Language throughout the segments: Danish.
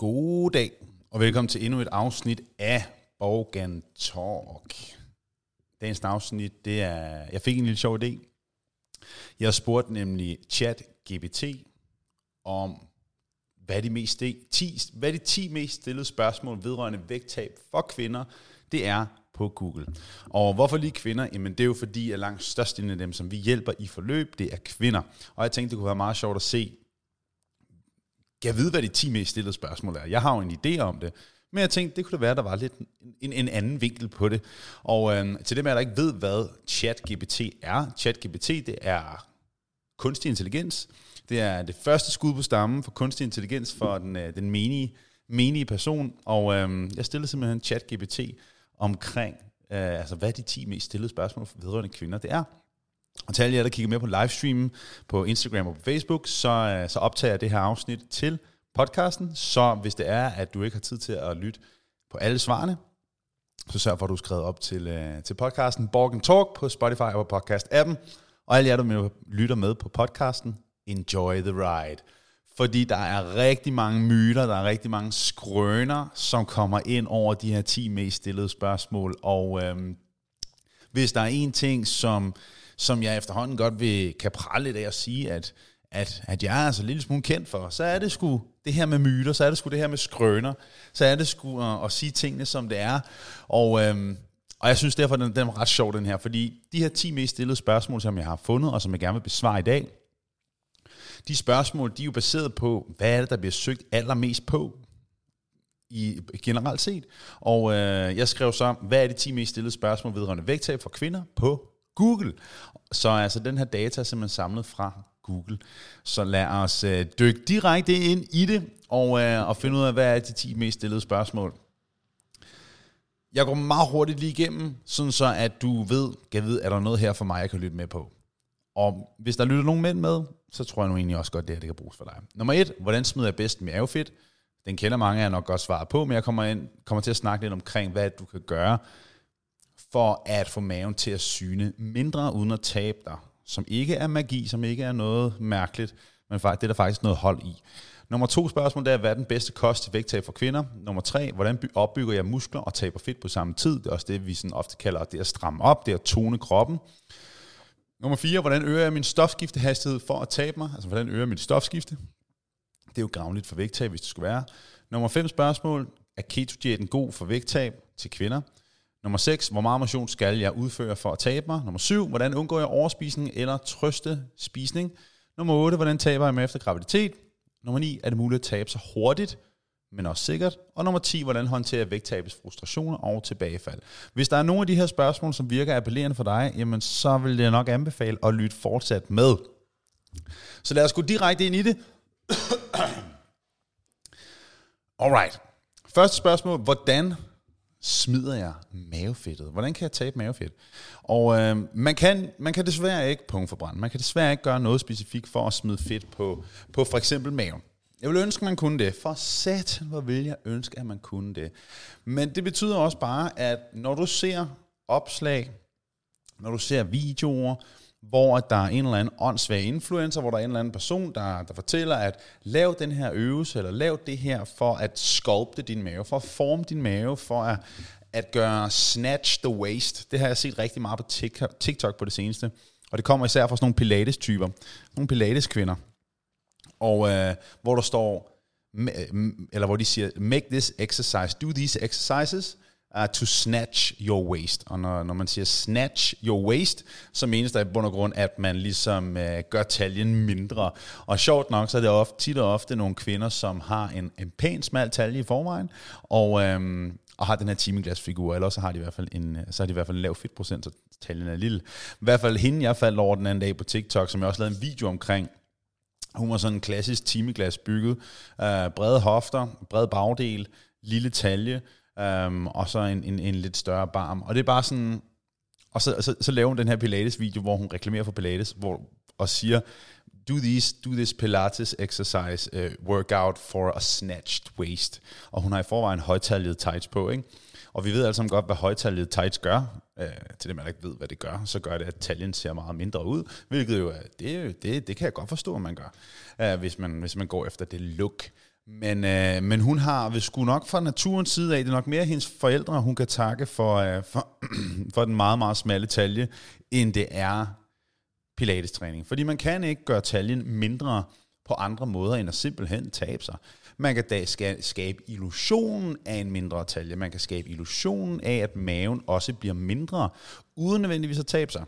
God dag, og velkommen til endnu et afsnit af Borgan Talk. Dagens afsnit, det er, jeg fik en lille sjov idé. Jeg spurgte nemlig chat GPT om, hvad de, mest, 10, hvad de 10 mest stillede spørgsmål vedrørende vægttab for kvinder, det er på Google. Og hvorfor lige kvinder? Jamen det er jo fordi, at langt størstedelen af dem, som vi hjælper i forløb, det er kvinder. Og jeg tænkte, det kunne være meget sjovt at se, jeg vide, hvad de 10 mest stillede spørgsmål er? Jeg har jo en idé om det, men jeg tænkte, det kunne det være, der var lidt en, en anden vinkel på det. Og øh, til dem af der ikke ved, hvad ChatGPT er. ChatGPT, det er kunstig intelligens. Det er det første skud på stammen for kunstig intelligens for den, øh, den menige, menige person. Og øh, jeg stillede simpelthen ChatGPT omkring, øh, altså hvad de 10 mest stillede spørgsmål vedrørende kvinder det er. Og til alle jer, der kigger med på livestreamen på Instagram og på Facebook, så, øh, så optager jeg det her afsnit til podcasten. Så hvis det er, at du ikke har tid til at lytte på alle svarene, så sørg for, at du er skrevet op til, øh, til podcasten Borgen Talk på Spotify og på podcast-appen. Og alle jer, der lytter med på podcasten, enjoy the ride. Fordi der er rigtig mange myter, der er rigtig mange skrøner, som kommer ind over de her 10 mest stillede spørgsmål. Og øhm, hvis der er en ting, som som jeg efterhånden godt vil, kan prale lidt af at sige, at, at, at jeg er altså lidt smule kendt for, så er det sgu det her med myter, så er det sgu det her med skrøner, så er det sgu at, at sige tingene, som det er. Og, øhm, og jeg synes derfor, den, den er ret sjov, den her, fordi de her 10 mest stillede spørgsmål, som jeg har fundet, og som jeg gerne vil besvare i dag, de spørgsmål, de er jo baseret på, hvad er det, der bliver søgt allermest på i generelt set. Og øh, jeg skrev så, hvad er de 10 mest stillede spørgsmål vedrørende vægttab for kvinder på Google. Så altså den her data er simpelthen samlet fra Google. Så lad os øh, dykke direkte ind i det og, øh, og finde ud af, hvad er de 10 mest stillede spørgsmål. Jeg går meget hurtigt lige igennem, sådan så at du ved, kan vide, er der noget her for mig, jeg kan lytte med på. Og hvis der lytter nogen mænd med, så tror jeg nu egentlig også godt, det her det kan bruges for dig. Nummer et, hvordan smider jeg bedst mavefedt? Den kender mange af jer nok godt svaret på, men jeg kommer, ind, kommer til at snakke lidt omkring, hvad du kan gøre for at få maven til at syne mindre uden at tabe dig, som ikke er magi, som ikke er noget mærkeligt, men faktisk, det er der faktisk noget hold i. Nummer to spørgsmål det er, hvad er den bedste kost til vægttab for kvinder? Nummer tre, hvordan opbygger jeg muskler og taber fedt på samme tid? Det er også det, vi sådan ofte kalder det at stramme op, det at tone kroppen. Nummer fire, hvordan øger jeg min stofskiftehastighed for at tabe mig? Altså, hvordan øger jeg mit stofskifte? Det er jo gavnligt for vægttab, hvis det skulle være. Nummer fem spørgsmål, er keto god for vægttab til kvinder? Nummer 6. Hvor meget motion skal jeg udføre for at tabe mig? Nummer 7. Hvordan undgår jeg overspisning eller trøste spisning? Nummer 8. Hvordan taber jeg mig efter graviditet? Nummer 9. Er det muligt at tabe sig hurtigt, men også sikkert? Og nummer 10. Hvordan håndterer jeg vægttabets frustrationer og tilbagefald? Hvis der er nogle af de her spørgsmål, som virker appellerende for dig, jamen så vil jeg nok anbefale at lytte fortsat med. Så lad os gå direkte ind i det. Alright. Første spørgsmål. Hvordan smider jeg mavefedtet? Hvordan kan jeg tabe mavefedt? Og øh, man, kan, man kan desværre ikke punktforbrænde. Man kan desværre ikke gøre noget specifikt for at smide fedt på, på for eksempel maven. Jeg vil ønske, man kunne det. For satan, hvor vil jeg ønske, at man kunne det. Men det betyder også bare, at når du ser opslag, når du ser videoer, hvor der er en eller anden åndssvag influencer, hvor der er en eller anden person, der, der fortæller, at lav den her øvelse, eller lav det her for at sculpte din mave, for at forme din mave, for at, at gøre snatch the waist. Det har jeg set rigtig meget på TikTok på det seneste. Og det kommer især fra sådan nogle pilates-typer, nogle pilates-kvinder. Og øh, hvor der står, øh, eller hvor de siger, make this exercise, do these exercises, uh, to snatch your waist. Og når, når man siger snatch your waist, så menes der i bund og grund, at man ligesom uh, gør taljen mindre. Og sjovt nok, så er det ofte, tit og ofte nogle kvinder, som har en, en pæn smal talje i forvejen, og, øhm, og har den her timeglasfigur, eller så har de i hvert fald en, øh, så har de i hvert fald en lav fedtprocent, så taljen er lille. I hvert fald hende, jeg faldt over den anden dag på TikTok, som jeg også lavede en video omkring, hun var sådan en klassisk timeglas bygget, øh, brede hofter, bred bagdel, lille talje, um, og så en, en, en lidt større barm. Og det er bare sådan, og så, så, så laver hun den her Pilates-video, hvor hun reklamerer for Pilates, hvor, og siger, do, these, do this Pilates exercise uh, workout for a snatched waist. Og hun har i forvejen højtaljet tights på, ikke? Og vi ved alle sammen godt, hvad højtaljet tights gør. Uh, til dem, der ikke ved, hvad det gør, så gør det, at taljen ser meget mindre ud, hvilket jo, det, det, det kan jeg godt forstå, at man gør, uh, hvis, man, hvis man går efter det look. Men, øh, men hun har ved sgu nok fra naturens side af, det er nok mere hendes forældre, hun kan takke for, øh, for, for den meget, meget smalle talje, end det er pilatestræning. Fordi man kan ikke gøre taljen mindre på andre måder, end at simpelthen tabe sig. Man kan da skabe illusionen af en mindre talje. Man kan skabe illusionen af, at maven også bliver mindre, uden nødvendigvis at tabe sig.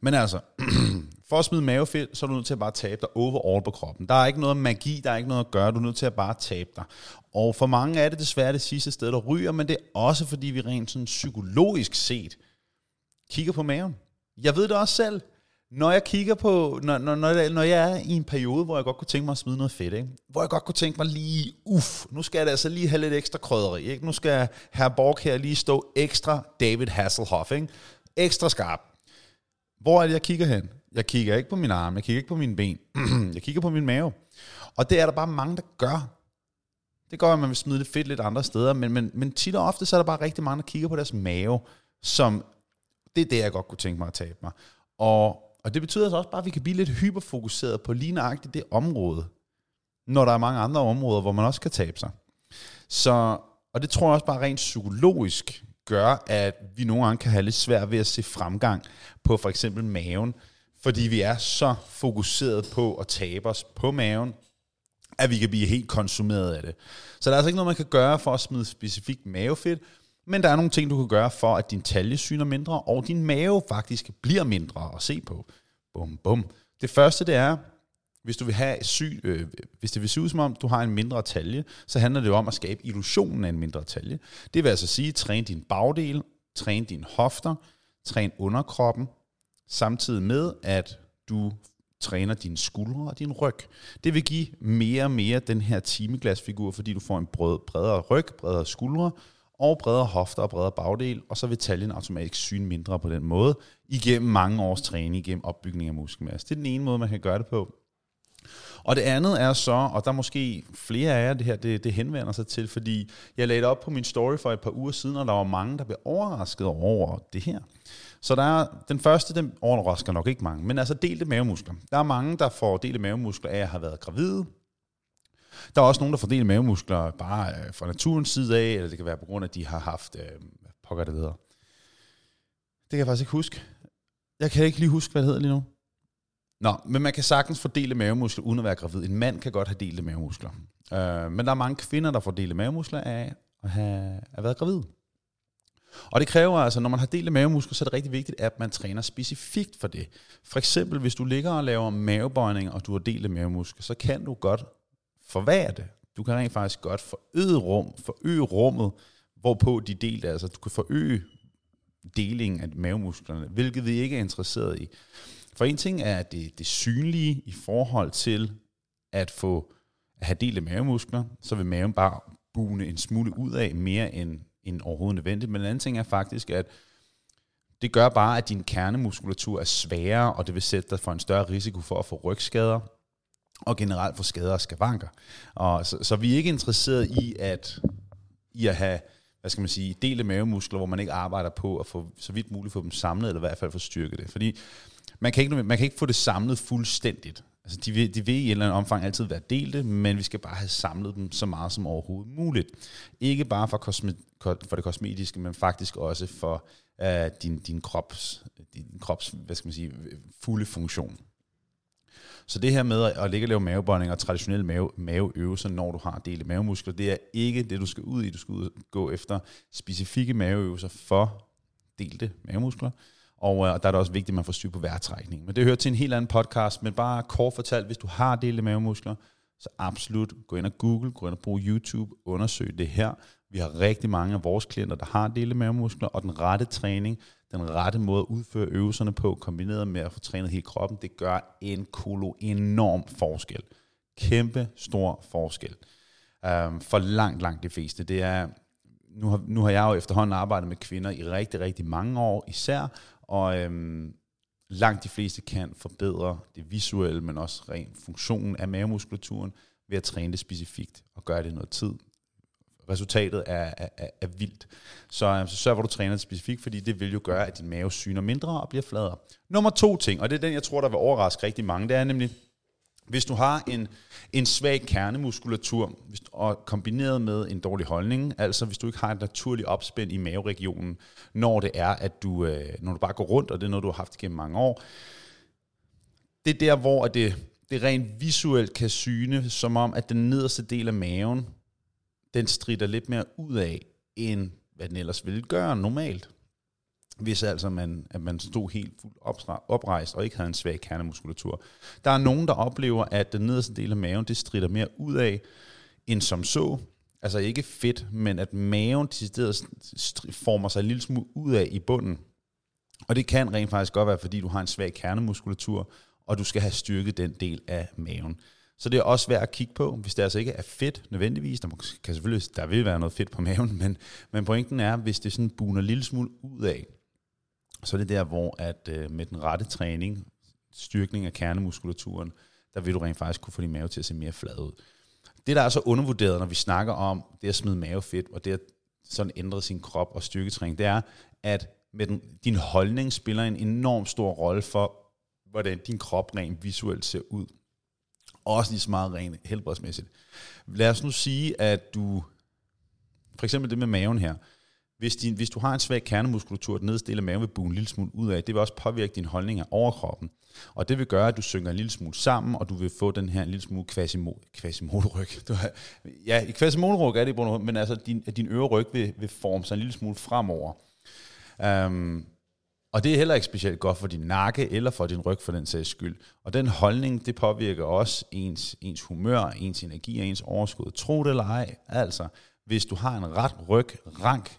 Men altså, for at smide mavefedt, så er du nødt til at bare tabe dig overall på kroppen. Der er ikke noget magi, der er ikke noget at gøre, du er nødt til at bare tabe dig. Og for mange er det desværre det sidste sted, der ryger, men det er også fordi, vi rent sådan psykologisk set kigger på maven. Jeg ved det også selv. Når jeg kigger på, når, når, når, når jeg er i en periode, hvor jeg godt kunne tænke mig at smide noget fedt, ikke? hvor jeg godt kunne tænke mig lige, uff, nu skal jeg altså lige have lidt ekstra krydderi, ikke? nu skal herr Borg her lige stå ekstra David Hasselhoff, ikke? ekstra skarp. Hvor er det, jeg kigger hen? Jeg kigger ikke på min arm, jeg kigger ikke på mine ben, jeg kigger på min mave. Og det er der bare mange, der gør. Det gør, at man vil smide det fedt lidt andre steder, men, men, men tit og ofte, så er der bare rigtig mange, der kigger på deres mave, som, det er det, jeg godt kunne tænke mig at tabe mig. Og, og det betyder altså også bare, at vi kan blive lidt hyperfokuseret på lige nøjagtigt det område, når der er mange andre områder, hvor man også kan tabe sig. Så, og det tror jeg også bare rent psykologisk gør, at vi nogle gange kan have lidt svært ved at se fremgang på for eksempel maven, fordi vi er så fokuseret på at tabe os på maven, at vi kan blive helt konsumeret af det. Så der er altså ikke noget, man kan gøre for at smide specifikt mavefedt, men der er nogle ting, du kan gøre for, at din talje syner mindre, og din mave faktisk bliver mindre at se på. Bum, bum. Det første, det er, hvis du vil have sy, øh, hvis det vil se ud som om, du har en mindre talje, så handler det jo om at skabe illusionen af en mindre talje. Det vil altså sige, træn din bagdel, træn dine hofter, træn underkroppen, samtidig med, at du træner dine skuldre og din ryg. Det vil give mere og mere den her timeglasfigur, fordi du får en bredere ryg, bredere skuldre, og bredere hofter og bredere bagdel, og så vil taljen automatisk syne mindre på den måde, igennem mange års træning, igennem opbygning af muskelmasse. Det er den ene måde, man kan gøre det på. Og det andet er så, og der er måske flere af jer, det her det, det henvender sig til, fordi jeg lagde det op på min story for et par uger siden, og der var mange, der blev overrasket over det her. Så der er, den første, den overrasker nok ikke mange, men altså delte mavemuskler. Der er mange, der får delte mavemuskler af at have været gravide, der er også nogen, der får delte mavemuskler bare øh, fra naturens side af, eller det kan være på grund af, at de har haft, øh, pokker det videre. Det kan jeg faktisk ikke huske. Jeg kan ikke lige huske, hvad det hedder lige nu. Nå, men man kan sagtens fordele mavemuskler uden at være gravid. En mand kan godt have delte mavemuskler. Øh, men der er mange kvinder, der får delte mavemuskler af at have at været gravid. Og det kræver altså, når man har delte mavemuskler, så er det rigtig vigtigt, at man træner specifikt for det. For eksempel, hvis du ligger og laver mavebøjninger, og du har delte mavemuskler, så kan du godt forvære det. Du kan rent faktisk godt forøge, rum, forøge rummet, hvorpå de delte, altså du kan forøge delingen af mavemusklerne, hvilket vi ikke er interesseret i. For en ting er det, det synlige i forhold til at få at have delte mavemuskler, så vil maven bare bune en smule ud af mere end, end overhovedet nødvendigt. Men en anden ting er faktisk, at det gør bare, at din kernemuskulatur er sværere, og det vil sætte dig for en større risiko for at få rygskader, og generelt få skader og skavanker. Og så, så vi er ikke interesseret i at, i at have hvad skal man sige, dele mavemuskler, hvor man ikke arbejder på at få så vidt muligt få dem samlet, eller i hvert fald få styrket det. Fordi man kan ikke, man kan ikke få det samlet fuldstændigt. Altså, de, vil, de vil i en eller anden omfang altid være delte, men vi skal bare have samlet dem så meget som overhovedet muligt. Ikke bare for, kosme, for det kosmetiske, men faktisk også for uh, din, din, krops, din krops hvad skal man sige, fulde funktion. Så det her med at ligge og lave mavebånding og traditionelle mave, maveøvelser, når du har delt mavemuskler, det er ikke det, du skal ud i. Du skal ud gå efter specifikke maveøvelser for delte mavemuskler. Og, øh, og der er det også vigtigt, at man får styr på vejrtrækning. Men det hører til en helt anden podcast, men bare kort fortalt, hvis du har delte mavemuskler, så absolut gå ind og Google, gå ind og brug YouTube, undersøg det her. Vi har rigtig mange af vores klienter, der har delte mavemuskler, og den rette træning, den rette måde at udføre øvelserne på, kombineret med at få trænet hele kroppen, det gør en kolo enorm forskel. Kæmpe stor forskel. Um, for langt, langt de fleste. Det er, nu har, nu har jeg jo efterhånden arbejdet med kvinder i rigtig, rigtig mange år især, og øhm, langt de fleste kan forbedre det visuelle, men også ren funktionen af mavemuskulaturen ved at træne det specifikt og gøre det noget tid resultatet er, er, er vildt. Så, øhm, så sørg for, at du træner det specifikt, fordi det vil jo gøre, at din mave syner mindre og bliver fladere. Nummer to ting, og det er den, jeg tror, der vil overraske rigtig mange, det er nemlig, hvis du har en, en svag kernemuskulatur, hvis, og kombineret med en dårlig holdning, altså hvis du ikke har et naturligt opspænd i maveregionen, når det er, at du, øh, når du bare går rundt, og det er noget, du har haft gennem mange år, det er der, hvor det, det rent visuelt kan syne, som om, at den nederste del af maven, den strider lidt mere ud af, end hvad den ellers ville gøre normalt. Hvis altså man, at man stod helt fuldt oprejst og ikke havde en svag kernemuskulatur. Der er nogen, der oplever, at den nederste del af maven, det strider mere ud af, end som så. Altså ikke fedt, men at maven stedet former sig en lille smule ud af i bunden. Og det kan rent faktisk godt være, fordi du har en svag kernemuskulatur, og du skal have styrket den del af maven. Så det er også værd at kigge på, hvis det altså ikke er fedt nødvendigvis. Der kan selvfølgelig, der vil være noget fedt på maven, men, men pointen er, hvis det sådan buner en lille smule ud af, så er det der, hvor at øh, med den rette træning, styrkning af kernemuskulaturen, der vil du rent faktisk kunne få din mave til at se mere flad ud. Det, der er så undervurderet, når vi snakker om det at smide mavefedt, og det at sådan ændre sin krop og styrketræning, det er, at med den, din holdning spiller en enorm stor rolle for, hvordan din krop rent visuelt ser ud. Også lige så meget rent helbredsmæssigt. Lad os nu sige, at du, for eksempel det med maven her, hvis, din, hvis du har en svag kernemuskulatur, den nederste del af maven vil buge en lille smule ud af, det vil også påvirke din holdning af overkroppen. Og det vil gøre, at du synker en lille smule sammen, og du vil få den her en lille smule quasimodo-ryg. Ja, i quasimodo-ryg er det i men altså din, din øvre ryg vil, vil forme sig en lille smule fremover. Um, og det er heller ikke specielt godt for din nakke eller for din ryg for den sags skyld. Og den holdning, det påvirker også ens, ens humør, ens energi og ens overskud. Tro det eller ej. Altså, hvis du har en ret ryg, rank,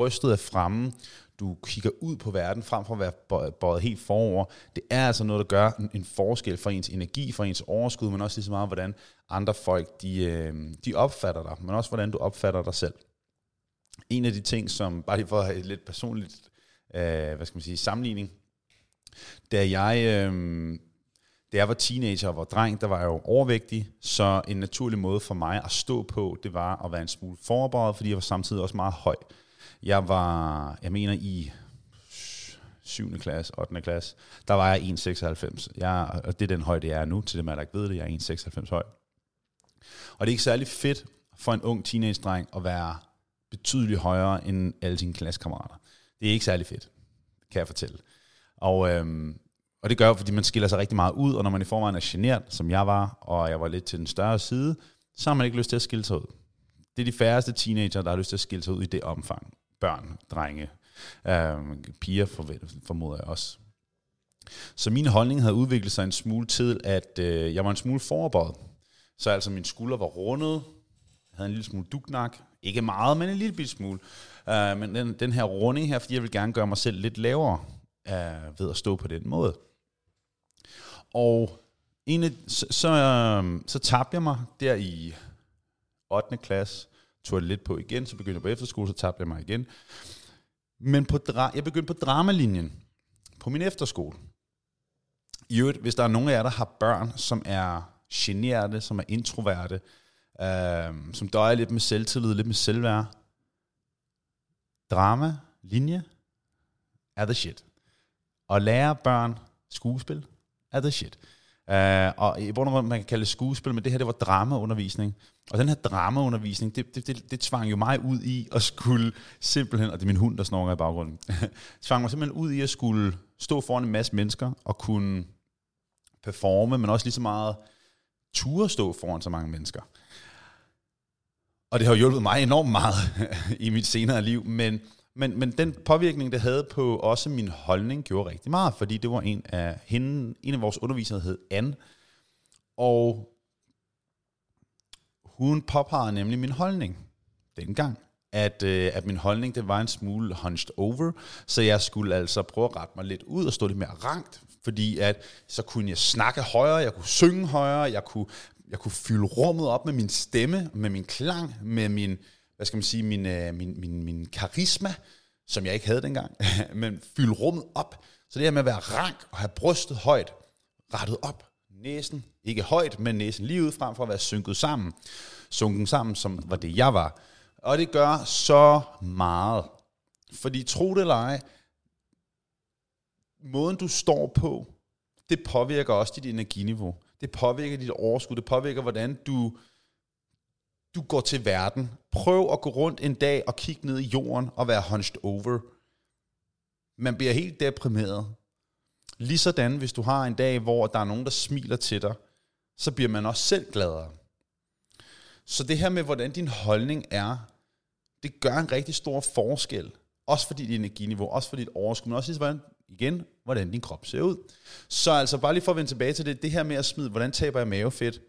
brystet er fremme, du kigger ud på verden, frem for at være bøjet helt forover. Det er altså noget, der gør en forskel for ens energi, for ens overskud, men også lige så meget, hvordan andre folk de, øh, de opfatter dig, men også hvordan du opfatter dig selv. En af de ting, som, bare lige for at have et lidt personligt øh, hvad skal man sige, sammenligning. Da jeg, øh, da jeg var teenager og var dreng, der var jeg jo overvægtig, så en naturlig måde for mig at stå på, det var at være en smule forberedt, fordi jeg var samtidig også meget høj. Jeg var, jeg mener i 7. klasse, 8. klasse, der var jeg 1,96. Jeg, og det er den højde, jeg er nu, til dem, der ikke ved det, jeg er 1,96 høj. Og det er ikke særlig fedt for en ung teenage-dreng at være betydeligt højere end alle sine klassekammerater. Det er ikke særlig fedt, kan jeg fortælle. Og, øhm, og det gør fordi man skiller sig rigtig meget ud, og når man i forvejen er genert, som jeg var, og jeg var lidt til den større side, så har man ikke lyst til at skille sig ud. Det er de færreste teenager, der har lyst til at skille sig ud i det omfang. Børn, drenge, øh, piger formoder jeg også. Så min holdning havde udviklet sig en smule til, at øh, jeg var en smule forberedt. Så altså min skulder var rundet, jeg havde en lille smule dugnak, ikke meget, men en lille bit smule. Øh, men den, den her runding her, fordi jeg vil gerne gøre mig selv lidt lavere øh, ved at stå på den måde. Og en så, så, øh, så tabte jeg mig der i 8. klasse, tog jeg lidt på igen, så begyndte jeg på efterskole, så tabte jeg mig igen. Men på dra- jeg begyndte på dramalinjen på min efterskole. I øvrigt, hvis der er nogen af jer, der har børn, som er generede, som er introverte, øh, som døjer lidt med selvtillid, lidt med selvværd. Drama, linje, er the shit. Og lære børn skuespil, er the shit. Uh, og i bund og grund, man kan kalde det skuespil, men det her, det var dramaundervisning. Og den her dramaundervisning, det, det, det, det tvang jo mig ud i at skulle simpelthen, og det er min hund, der snorker i baggrunden, tvang mig simpelthen ud i at skulle stå foran en masse mennesker og kunne performe, men også lige så meget ture stå foran så mange mennesker. Og det har hjulpet mig enormt meget i mit senere liv, men, men, men den påvirkning, det havde på også min holdning, gjorde rigtig meget, fordi det var en af hende, en af vores undervisere, hed Anne, og hun påpegede nemlig min holdning dengang, at, øh, at min holdning det var en smule hunched over, så jeg skulle altså prøve at rette mig lidt ud og stå lidt mere rangt, fordi at så kunne jeg snakke højere, jeg kunne synge højere, jeg kunne jeg kunne fylde rummet op med min stemme, med min klang, med min, hvad skal man sige, min, øh, min, min, min karisma, som jeg ikke havde dengang, men fylde rummet op. Så det her med at være rank og have brystet højt, rettet op, næsen, ikke højt, men næsen lige ud frem for at være synket sammen, sunken sammen, som var det, jeg var. Og det gør så meget. Fordi tro det eller ej, måden du står på, det påvirker også dit energiniveau. Det påvirker dit overskud. Det påvirker, hvordan du, du går til verden. Prøv at gå rundt en dag og kigge ned i jorden og være hunched over. Man bliver helt deprimeret. Ligesådan, hvis du har en dag, hvor der er nogen, der smiler til dig, så bliver man også selv gladere. Så det her med, hvordan din holdning er, det gør en rigtig stor forskel. Også for dit energiniveau, også for dit overskud, men også lige, hvordan, igen, hvordan din krop ser ud. Så altså bare lige for at vende tilbage til det, det her med at smide, hvordan taber jeg mavefedt?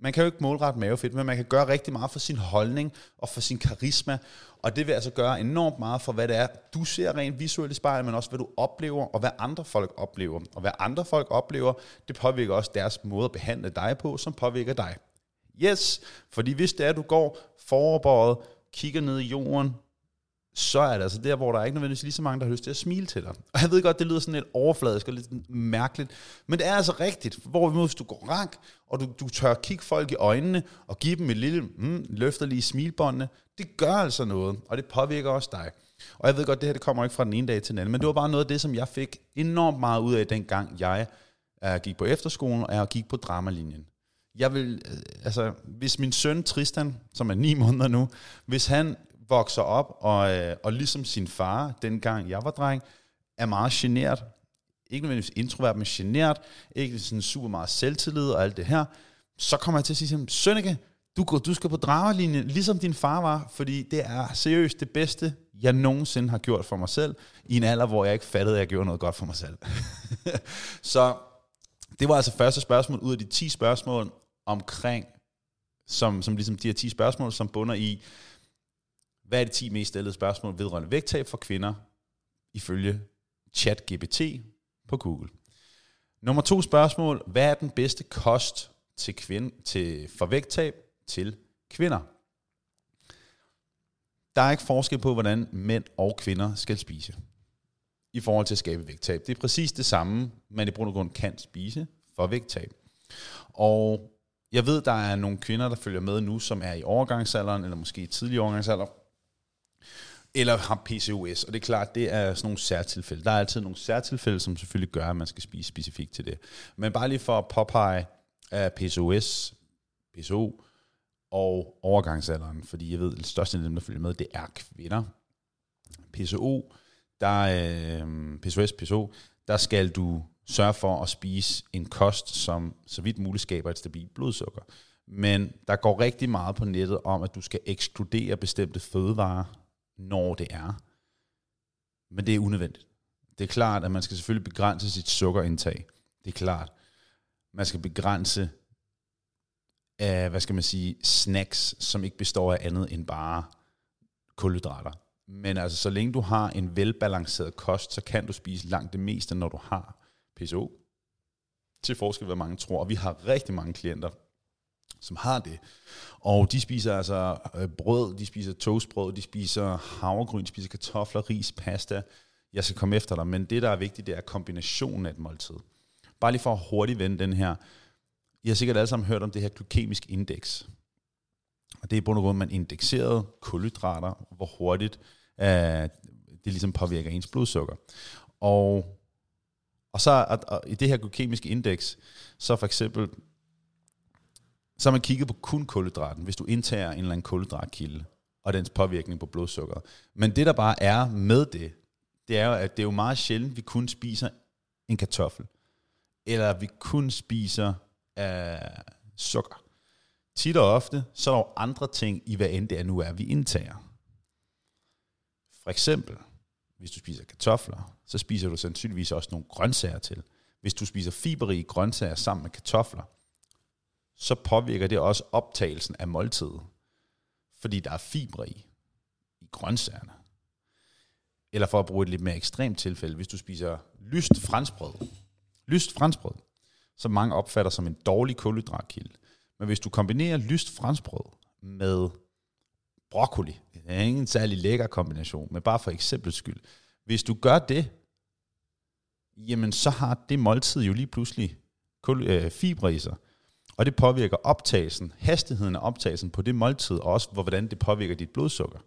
Man kan jo ikke målrette mavefedt, men man kan gøre rigtig meget for sin holdning og for sin karisma. Og det vil altså gøre enormt meget for, hvad det er, du ser rent visuelt i spejlet, men også hvad du oplever, og hvad andre folk oplever. Og hvad andre folk oplever, det påvirker også deres måde at behandle dig på, som påvirker dig. Yes, fordi hvis det er, at du går foroverbøjet, kigger ned i jorden, så er det altså der, hvor der er ikke nødvendigvis lige så mange, der har lyst til at smile til dig. Og jeg ved godt, det lyder sådan lidt overfladisk og lidt mærkeligt, men det er altså rigtigt. Hvor hvis du går rank, og du, du tør kigge folk i øjnene, og give dem et lille mm, løfterlige smilbåndene, det gør altså noget, og det påvirker også dig. Og jeg ved godt, det her det kommer ikke fra den ene dag til den anden, men det var bare noget af det, som jeg fik enormt meget ud af, dengang jeg uh, gik på efterskolen, og jeg gik på dramalinjen. Jeg vil, øh, altså, hvis min søn Tristan, som er ni måneder nu, hvis han vokser op, og, øh, og ligesom sin far, dengang jeg var dreng, er meget genert. Ikke nødvendigvis introvert, men genert. Ikke sådan super meget selvtillid og alt det her. Så kommer jeg til at sige til ham, Sønneke, du, går, du skal på dragerlinjen, ligesom din far var, fordi det er seriøst det bedste, jeg nogensinde har gjort for mig selv, i en alder, hvor jeg ikke fattede, at jeg gjorde noget godt for mig selv. så det var altså første spørgsmål ud af de 10 spørgsmål omkring, som, som ligesom de her 10 spørgsmål, som bunder i, hvad er de 10 mest stillede spørgsmål vedrørende vægttab for kvinder, ifølge ChatGPT på Google? Nummer to spørgsmål. Hvad er den bedste kost til kvinde, til, for vægttab til kvinder? Der er ikke forskel på, hvordan mænd og kvinder skal spise i forhold til at skabe vægttab. Det er præcis det samme, man i bund og grund kan spise for vægttab. Og jeg ved, der er nogle kvinder, der følger med nu, som er i overgangsalderen, eller måske i tidlig overgangsalder, eller har PCOS, og det er klart, det er sådan nogle særtilfælde. Der er altid nogle særtilfælde, som selvfølgelig gør, at man skal spise specifikt til det. Men bare lige for at påpege af PCOS, PCO og overgangsalderen, fordi jeg ved, at største af dem, der følger med, det er kvinder. PCO, der, øh, PCOS, PCO, der skal du sørge for at spise en kost, som så vidt muligt skaber et stabilt blodsukker. Men der går rigtig meget på nettet om, at du skal ekskludere bestemte fødevarer når det er. Men det er unødvendigt. Det er klart, at man skal selvfølgelig begrænse sit sukkerindtag. Det er klart. Man skal begrænse af, hvad skal man sige, snacks, som ikke består af andet end bare kulhydrater. Men altså, så længe du har en velbalanceret kost, så kan du spise langt det meste, når du har PCO. Til forskel, hvad mange tror. Og vi har rigtig mange klienter, som har det. Og de spiser altså øh, brød, de spiser toastbrød, de spiser havregryn, de spiser kartofler, ris, pasta. Jeg skal komme efter dig, men det, der er vigtigt, det er kombinationen af et måltid. Bare lige for at hurtigt vende den her. I har sikkert alle sammen hørt om det her glykemisk indeks. Og det er i bund og grund, man indekserede kulhydrater, hvor hurtigt øh, det ligesom påvirker ens blodsukker. Og, og så og, og i det her glykemiske indeks, så for eksempel så har man kigget på kun kulhydraten, hvis du indtager en eller anden kulhydratkilde, og dens påvirkning på blodsukker. Men det, der bare er med det, det er jo, at det er jo meget sjældent, vi kun spiser en kartoffel, eller vi kun spiser øh, sukker. Tit og ofte, så er der jo andre ting i, hvad end det er nu er, vi indtager. For eksempel, hvis du spiser kartofler, så spiser du sandsynligvis også nogle grøntsager til. Hvis du spiser fiberrige grøntsager sammen med kartofler, så påvirker det også optagelsen af måltidet. Fordi der er fibre i, i grøntsagerne. Eller for at bruge et lidt mere ekstremt tilfælde, hvis du spiser lyst franskbrød. Lyst franskbrød, som mange opfatter som en dårlig kulhydratkilde. Men hvis du kombinerer lyst franskbrød med broccoli, det er ingen særlig lækker kombination, men bare for eksempel skyld. Hvis du gør det, jamen så har det måltid jo lige pludselig øh, fibre i sig, og det påvirker optagelsen, hastigheden af optagelsen på det måltid, og også hvordan det påvirker dit blodsukker.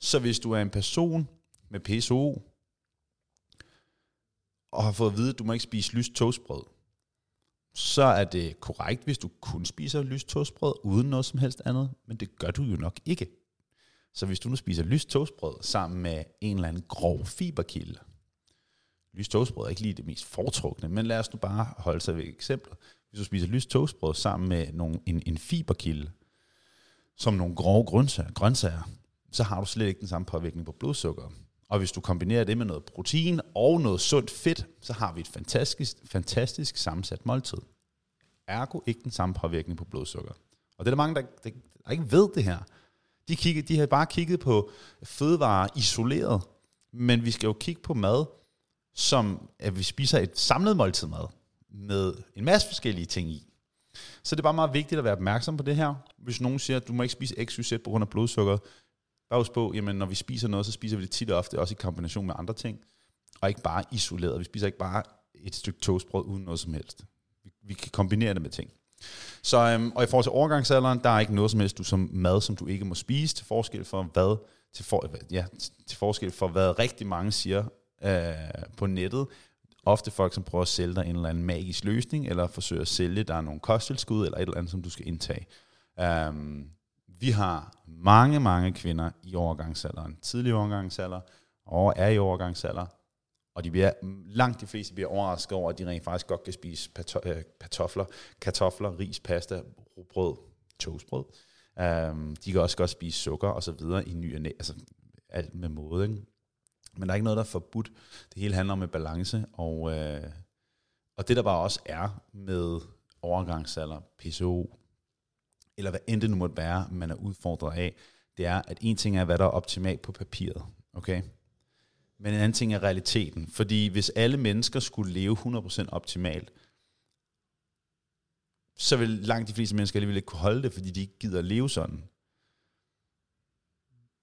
Så hvis du er en person med PSO, og har fået at vide, at du må ikke spise lyst toastbrød, så er det korrekt, hvis du kun spiser lyst toastbrød uden noget som helst andet, men det gør du jo nok ikke. Så hvis du nu spiser lyst toastbrød sammen med en eller anden grov fiberkilde, lyst toastbrød er ikke lige det mest foretrukne, men lad os nu bare holde sig ved eksemplet. Hvis du spiser lyst toastbrød sammen med nogle, en, en fiberkilde, som nogle grove grøntsager, grøntsager, så har du slet ikke den samme påvirkning på blodsukker. Og hvis du kombinerer det med noget protein og noget sundt fedt, så har vi et fantastisk, fantastisk sammensat måltid. Ergo ikke den samme påvirkning på blodsukker. Og det er der mange, der, der, der ikke ved det her. De, kigge, de har bare kigget på fødevarer isoleret, men vi skal jo kigge på mad, som at vi spiser et samlet måltid mad, med en masse forskellige ting i. Så det er bare meget vigtigt at være opmærksom på det her. Hvis nogen siger, at du må ikke spise x, y, z på grund af blodsukker, bare husk på, jamen når vi spiser noget, så spiser vi det tit og ofte også i kombination med andre ting, og ikke bare isoleret. Vi spiser ikke bare et stykke toastbrød uden noget som helst. Vi, vi kan kombinere det med ting. Så, øhm, og i forhold til overgangsalderen, der er ikke noget som helst du som mad, som du ikke må spise, til forskel for hvad, til, for, ja, til forskel for hvad rigtig mange siger øh, på nettet. Ofte folk, som prøver at sælge dig en eller anden magisk løsning, eller forsøger at sælge dig nogle kosttilskud, eller et eller andet, som du skal indtage. Um, vi har mange, mange kvinder i overgangsalderen, tidlig overgangsalder, og er i overgangsalder, og de bliver, langt de fleste bliver overrasket over, at de rent faktisk godt kan spise øh, kartofler, kartofler, ris, pasta, brød, toastbrød. Um, de kan også godt spise sukker og så videre i ny og næ, altså alt med måde. Ikke? Men der er ikke noget, der er forbudt. Det hele handler om et balance, og, øh, og det der bare også er med overgangsalder, PCO, eller hvad end det nu måtte være, man er udfordret af, det er, at en ting er, hvad der er optimalt på papiret, okay? Men en anden ting er realiteten. Fordi hvis alle mennesker skulle leve 100% optimalt, så vil langt de fleste mennesker alligevel ikke kunne holde det, fordi de ikke gider at leve sådan.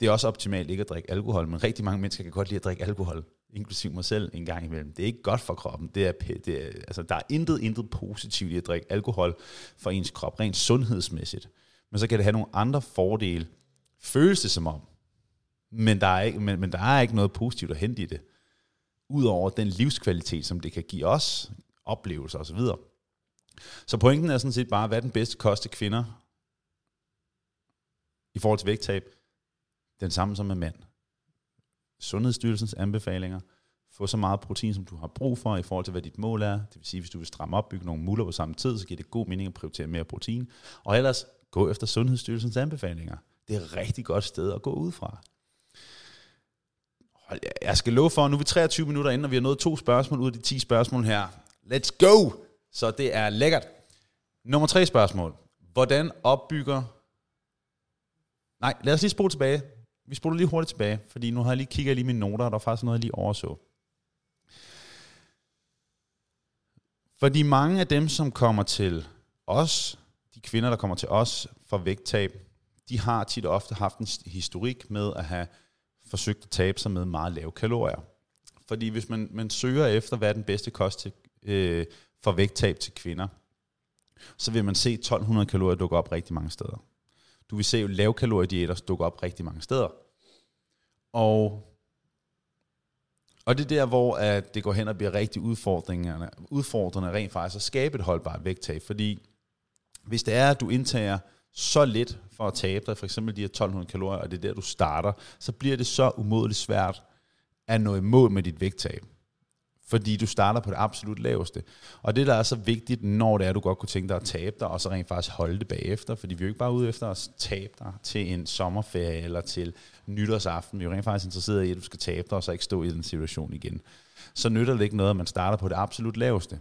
Det er også optimalt ikke at drikke alkohol, men rigtig mange mennesker kan godt lide at drikke alkohol, inklusiv mig selv en gang imellem. Det er ikke godt for kroppen. Det er, det er, altså, der er intet, intet positivt i at drikke alkohol for ens krop, rent sundhedsmæssigt. Men så kan det have nogle andre fordele, føles det som om. Men der er ikke, men, men der er ikke noget positivt at hente i det. Udover den livskvalitet, som det kan give os, oplevelser osv. Så, så pointen er sådan set bare, hvad er den bedste kost til kvinder i forhold til vægttab? Den samme som med mand. Sundhedsstyrelsens anbefalinger. Få så meget protein, som du har brug for i forhold til, hvad dit mål er. Det vil sige, hvis du vil stramme op, bygge nogle muller på samme tid, så giver det god mening at prioritere mere protein. Og ellers gå efter Sundhedsstyrelsens anbefalinger. Det er et rigtig godt sted at gå ud fra. Jeg skal love for, nu er vi 23 minutter inde, og vi har nået to spørgsmål ud af de 10 spørgsmål her. Let's go! Så det er lækkert. Nummer tre spørgsmål. Hvordan opbygger... Nej, lad os lige spole tilbage vi spoler lige hurtigt tilbage, fordi nu har jeg lige kigget lige mine noter, og der er faktisk noget, jeg lige overså. Fordi mange af dem, som kommer til os, de kvinder, der kommer til os for vægttab, de har tit og ofte haft en historik med at have forsøgt at tabe sig med meget lave kalorier. Fordi hvis man, man søger efter, hvad er den bedste kost til, øh, for vægttab til kvinder, så vil man se 1200 kalorier dukke op rigtig mange steder. Du vil se jo lavkalorie dukke op rigtig mange steder. Og, og det er der, hvor at det går hen og bliver rigtig udfordrende, udfordrende rent faktisk at skabe et holdbart vægttab. Fordi hvis det er, at du indtager så lidt for at tabe dig, for eksempel de her 1200 kalorier, og det er der, du starter, så bliver det så umådeligt svært at nå i mål med dit vægttab fordi du starter på det absolut laveste. Og det, der er så vigtigt, når det er, du godt kunne tænke dig at tabe dig, og så rent faktisk holde det bagefter, fordi vi er jo ikke bare ude efter at tabe dig til en sommerferie eller til nytårsaften. Vi er jo rent faktisk interesseret i, at du skal tabe dig, og så ikke stå i den situation igen. Så nytter det ikke noget, at man starter på det absolut laveste.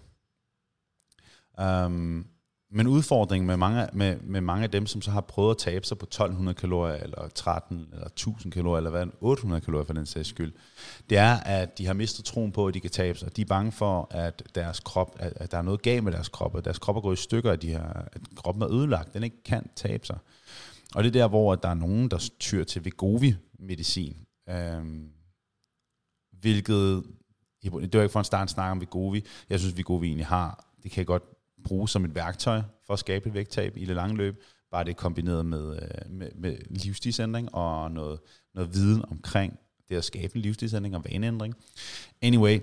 Um, men udfordringen med mange, med, med mange af dem, som så har prøvet at tabe sig på 1200 kalorier, eller 13, eller 1000 kalorier, eller hvad, 800 kalorier for den sags skyld, det er, at de har mistet troen på, at de kan tabe sig. De er bange for, at deres krop, at, at der er noget galt med deres krop, at deres krop er gået i stykker, at, de har, at kroppen er ødelagt, den ikke kan tabe sig. Og det er der, hvor der er nogen, der tyr til Vegovi-medicin, øhm, hvilket, det var ikke for en start snak om Vegovi, jeg synes, Vegovi egentlig har, det kan godt bruge som et værktøj for at skabe et vægttab i det lange løb, bare det kombineret med, øh, med, med livsstilsændring og noget, noget viden omkring det at skabe en livsstilsændring og vaneændring. Anyway,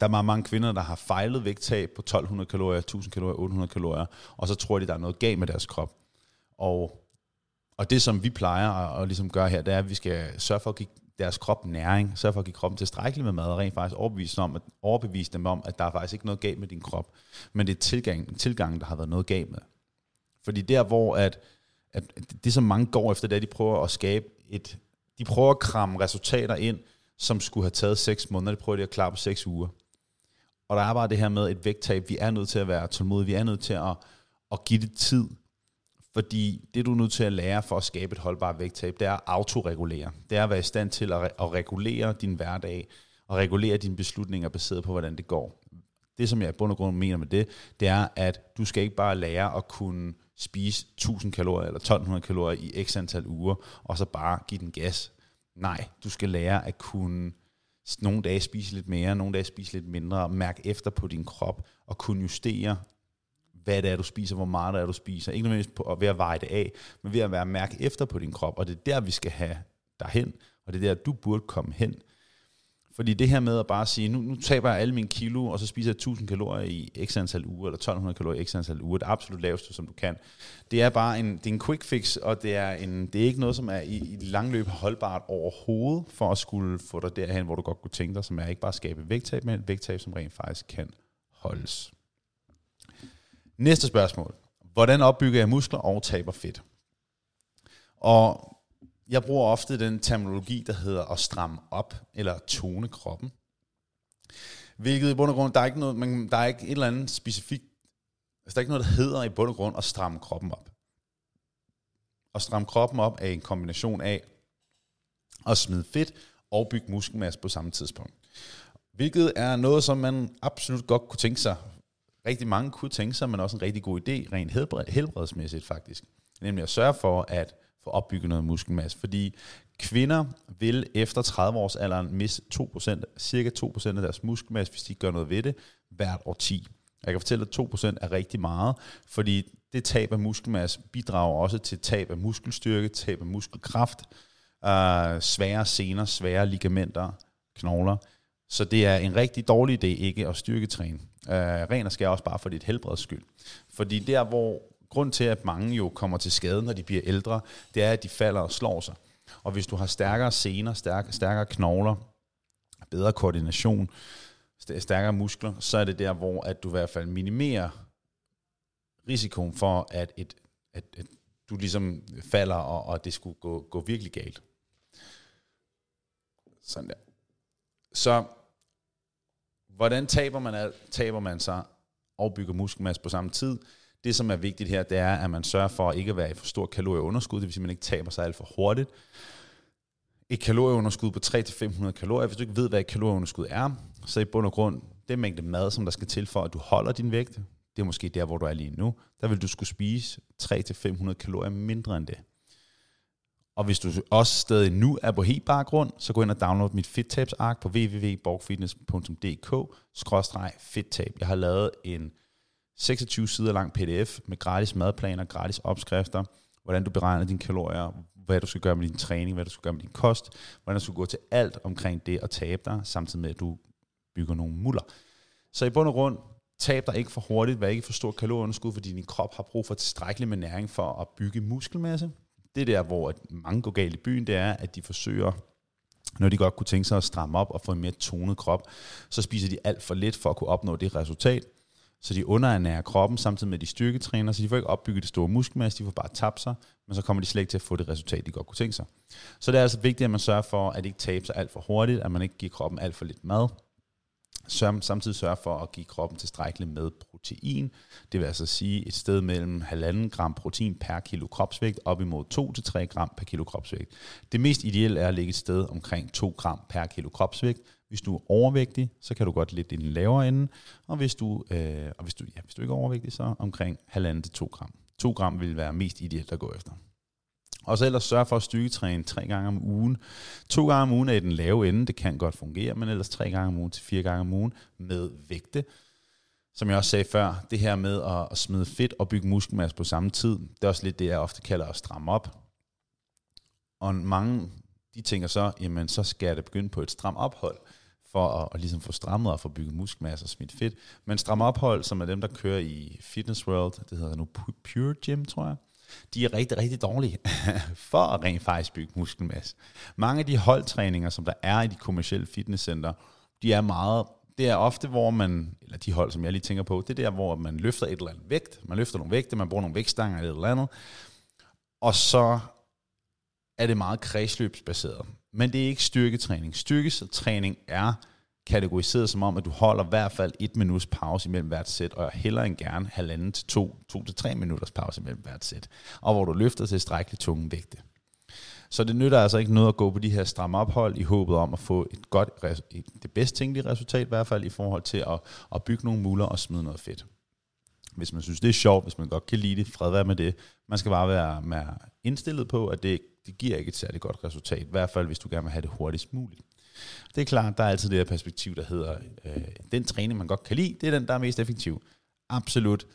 Der er meget mange kvinder, der har fejlet vægttab på 1200 kalorier, 1000 kalorier, 800 kalorier, og så tror de, der er noget galt med deres krop. Og, og det, som vi plejer at, at ligesom gøre her, det er, at vi skal sørge for at give deres krop næring, sørge for at give kroppen tilstrækkeligt med mad, og rent faktisk overbevise, om, at, overbevise dem om, at der er faktisk ikke noget galt med din krop, men det er tilgang, tilgangen, der har været noget galt med. Fordi der, hvor at, at det, som mange går efter, det er, at de prøver at skabe et, de prøver at kramme resultater ind, som skulle have taget 6 måneder, de prøver de at klare på 6 uger. Og der er bare det her med et vægttab, vi er nødt til at være tålmodige, vi er nødt til at, at give det tid, fordi det, du er nødt til at lære for at skabe et holdbart vægttab, det er at autoregulere. Det er at være i stand til at, at regulere din hverdag, og regulere dine beslutninger baseret på, hvordan det går. Det, som jeg i bund og grund mener med det, det er, at du skal ikke bare lære at kunne spise 1000 kalorier eller 1200 kalorier i x antal uger, og så bare give den gas. Nej, du skal lære at kunne nogle dage spise lidt mere, nogle dage spise lidt mindre, mærke efter på din krop, og kunne justere hvad det er, du spiser, hvor meget det er, du spiser. Ikke nødvendigvis på, ved at veje det af, men ved at være mærke efter på din krop. Og det er der, vi skal have dig hen, og det er der, du burde komme hen. Fordi det her med at bare sige, nu, nu taber jeg alle mine kilo, og så spiser jeg 1000 kalorier i x antal uger, eller 1200 kalorier i x antal uger, det absolut laveste, som du kan. Det er bare en, det er en quick fix, og det er, en, det er ikke noget, som er i, i langløb holdbart overhovedet, for at skulle få dig derhen, hvor du godt kunne tænke dig, som er ikke bare at skabe vægttab, men et vægttab, som rent faktisk kan holdes. Næste spørgsmål. Hvordan opbygger jeg muskler og taber fedt? Og jeg bruger ofte den terminologi, der hedder at stramme op, eller tone kroppen. Hvilket i bund og grund, der er ikke, noget, man, der er ikke et eller andet specifikt, altså der er ikke noget, der hedder i bund og grund at stramme kroppen op. At stramme kroppen op er en kombination af at smide fedt og bygge muskelmasse på samme tidspunkt. Hvilket er noget, som man absolut godt kunne tænke sig rigtig mange kunne tænke sig, men også en rigtig god idé, rent helbredsmæssigt faktisk. Nemlig at sørge for at få opbygget noget muskelmasse. Fordi kvinder vil efter 30 års alderen miste 2%, cirka 2% af deres muskelmasse, hvis de gør noget ved det, hvert år 10. Jeg kan fortælle, at 2% er rigtig meget, fordi det tab af muskelmasse bidrager også til tab af muskelstyrke, tab af muskelkraft, øh, svære sener, svære ligamenter, knogler. Så det er en rigtig dårlig idé ikke at styrketræne. Øh, ren og skær også bare for dit helbreds skyld. Fordi der, hvor grund til, at mange jo kommer til skade, når de bliver ældre, det er, at de falder og slår sig. Og hvis du har stærkere sener, stærkere, stærkere knogler, bedre koordination, stærkere muskler, så er det der, hvor at du i hvert fald minimerer risikoen for, at, et, at, at du ligesom falder, og, og det skulle gå, gå virkelig galt. Sådan der. Så hvordan taber man, taber man sig og bygger muskelmasse på samme tid? Det, som er vigtigt her, det er, at man sørger for ikke at være i for stor kalorieunderskud, det vil sige, at man ikke taber sig alt for hurtigt. Et kalorieunderskud på 300-500 kalorier, hvis du ikke ved, hvad et kalorieunderskud er, så i bund og grund, det mængde mad, som der skal til for, at du holder din vægt, det er måske der, hvor du er lige nu, der vil du skulle spise 300-500 kalorier mindre end det. Og hvis du også stadig nu er på helt bare grund, så gå ind og download mit fedtabsark på www.borgfitness.dk-fittab. Jeg har lavet en 26 sider lang pdf med gratis madplaner, gratis opskrifter, hvordan du beregner dine kalorier, hvad du skal gøre med din træning, hvad du skal gøre med din kost, hvordan du skal gå til alt omkring det at tabe dig, samtidig med at du bygger nogle muller. Så i bund og grund, tab dig ikke for hurtigt, vær ikke for stor kalorieunderskud, fordi din krop har brug for tilstrækkeligt med næring for at bygge muskelmasse, det der, hvor mange går galt i byen, det er, at de forsøger, når de godt kunne tænke sig at stramme op og få en mere tonet krop, så spiser de alt for lidt for at kunne opnå det resultat. Så de underernærer kroppen, samtidig med at de styrketræner, så de får ikke opbygget det store muskelmasse, de får bare tabt sig, men så kommer de slet ikke til at få det resultat, de godt kunne tænke sig. Så det er altså vigtigt, at man sørger for, at ikke tabe sig alt for hurtigt, at man ikke giver kroppen alt for lidt mad, samtidig sørge for at give kroppen tilstrækkeligt med protein. Det vil altså sige et sted mellem 1,5 gram protein per kilo kropsvægt op imod 2-3 gram per kilo kropsvægt. Det mest ideelle er at ligge et sted omkring 2 gram per kilo kropsvægt. Hvis du er overvægtig, så kan du godt lidt i den lavere ende, og hvis du, øh, og hvis du, ja, hvis du ikke er overvægtig, så omkring 1,5-2 gram. 2 gram vil være mest ideelt at gå efter. Og så ellers sørge for at styrketræne tre gange om ugen. To gange om ugen er i den lave ende, det kan godt fungere, men ellers tre gange om ugen til fire gange om ugen med vægte. Som jeg også sagde før, det her med at, smide fedt og bygge muskelmasse på samme tid, det er også lidt det, jeg ofte kalder at stramme op. Og mange, de tænker så, jamen så skal jeg da begynde på et stram ophold, for at, at ligesom få strammet og få bygget muskelmasse og smidt fedt. Men Stram Ophold, som er dem, der kører i Fitness World, det hedder nu Pure Gym, tror jeg, de er rigtig, rigtig dårlige for at rent faktisk bygge muskelmasse. Mange af de holdtræninger, som der er i de kommersielle fitnesscenter, de er meget, det er ofte, hvor man, eller de hold, som jeg lige tænker på, det er der, hvor man løfter et eller andet vægt, man løfter nogle vægte, man bruger nogle vægtstanger eller et eller andet, og så er det meget kredsløbsbaseret. Men det er ikke styrketræning. Styrketræning er kategoriseret som om, at du holder i hvert fald et minuts pause imellem hvert sæt, og heller end gerne halvanden til to, to til tre minutters pause imellem hvert sæt, og hvor du løfter til strækkeligt tunge vægte. Så det nytter altså ikke noget at gå på de her stramme ophold i håbet om at få et godt, det bedst tænkelige resultat i hvert fald i forhold til at, at bygge nogle muller og smide noget fedt. Hvis man synes, det er sjovt, hvis man godt kan lide det, fred være med det. Man skal bare være, være indstillet på, at det, det giver ikke et særligt godt resultat, i hvert fald hvis du gerne vil have det hurtigst muligt. Det er klart, der er altid det her perspektiv, der hedder, øh, den træning, man godt kan lide, det er den, der er mest effektiv. Absolut.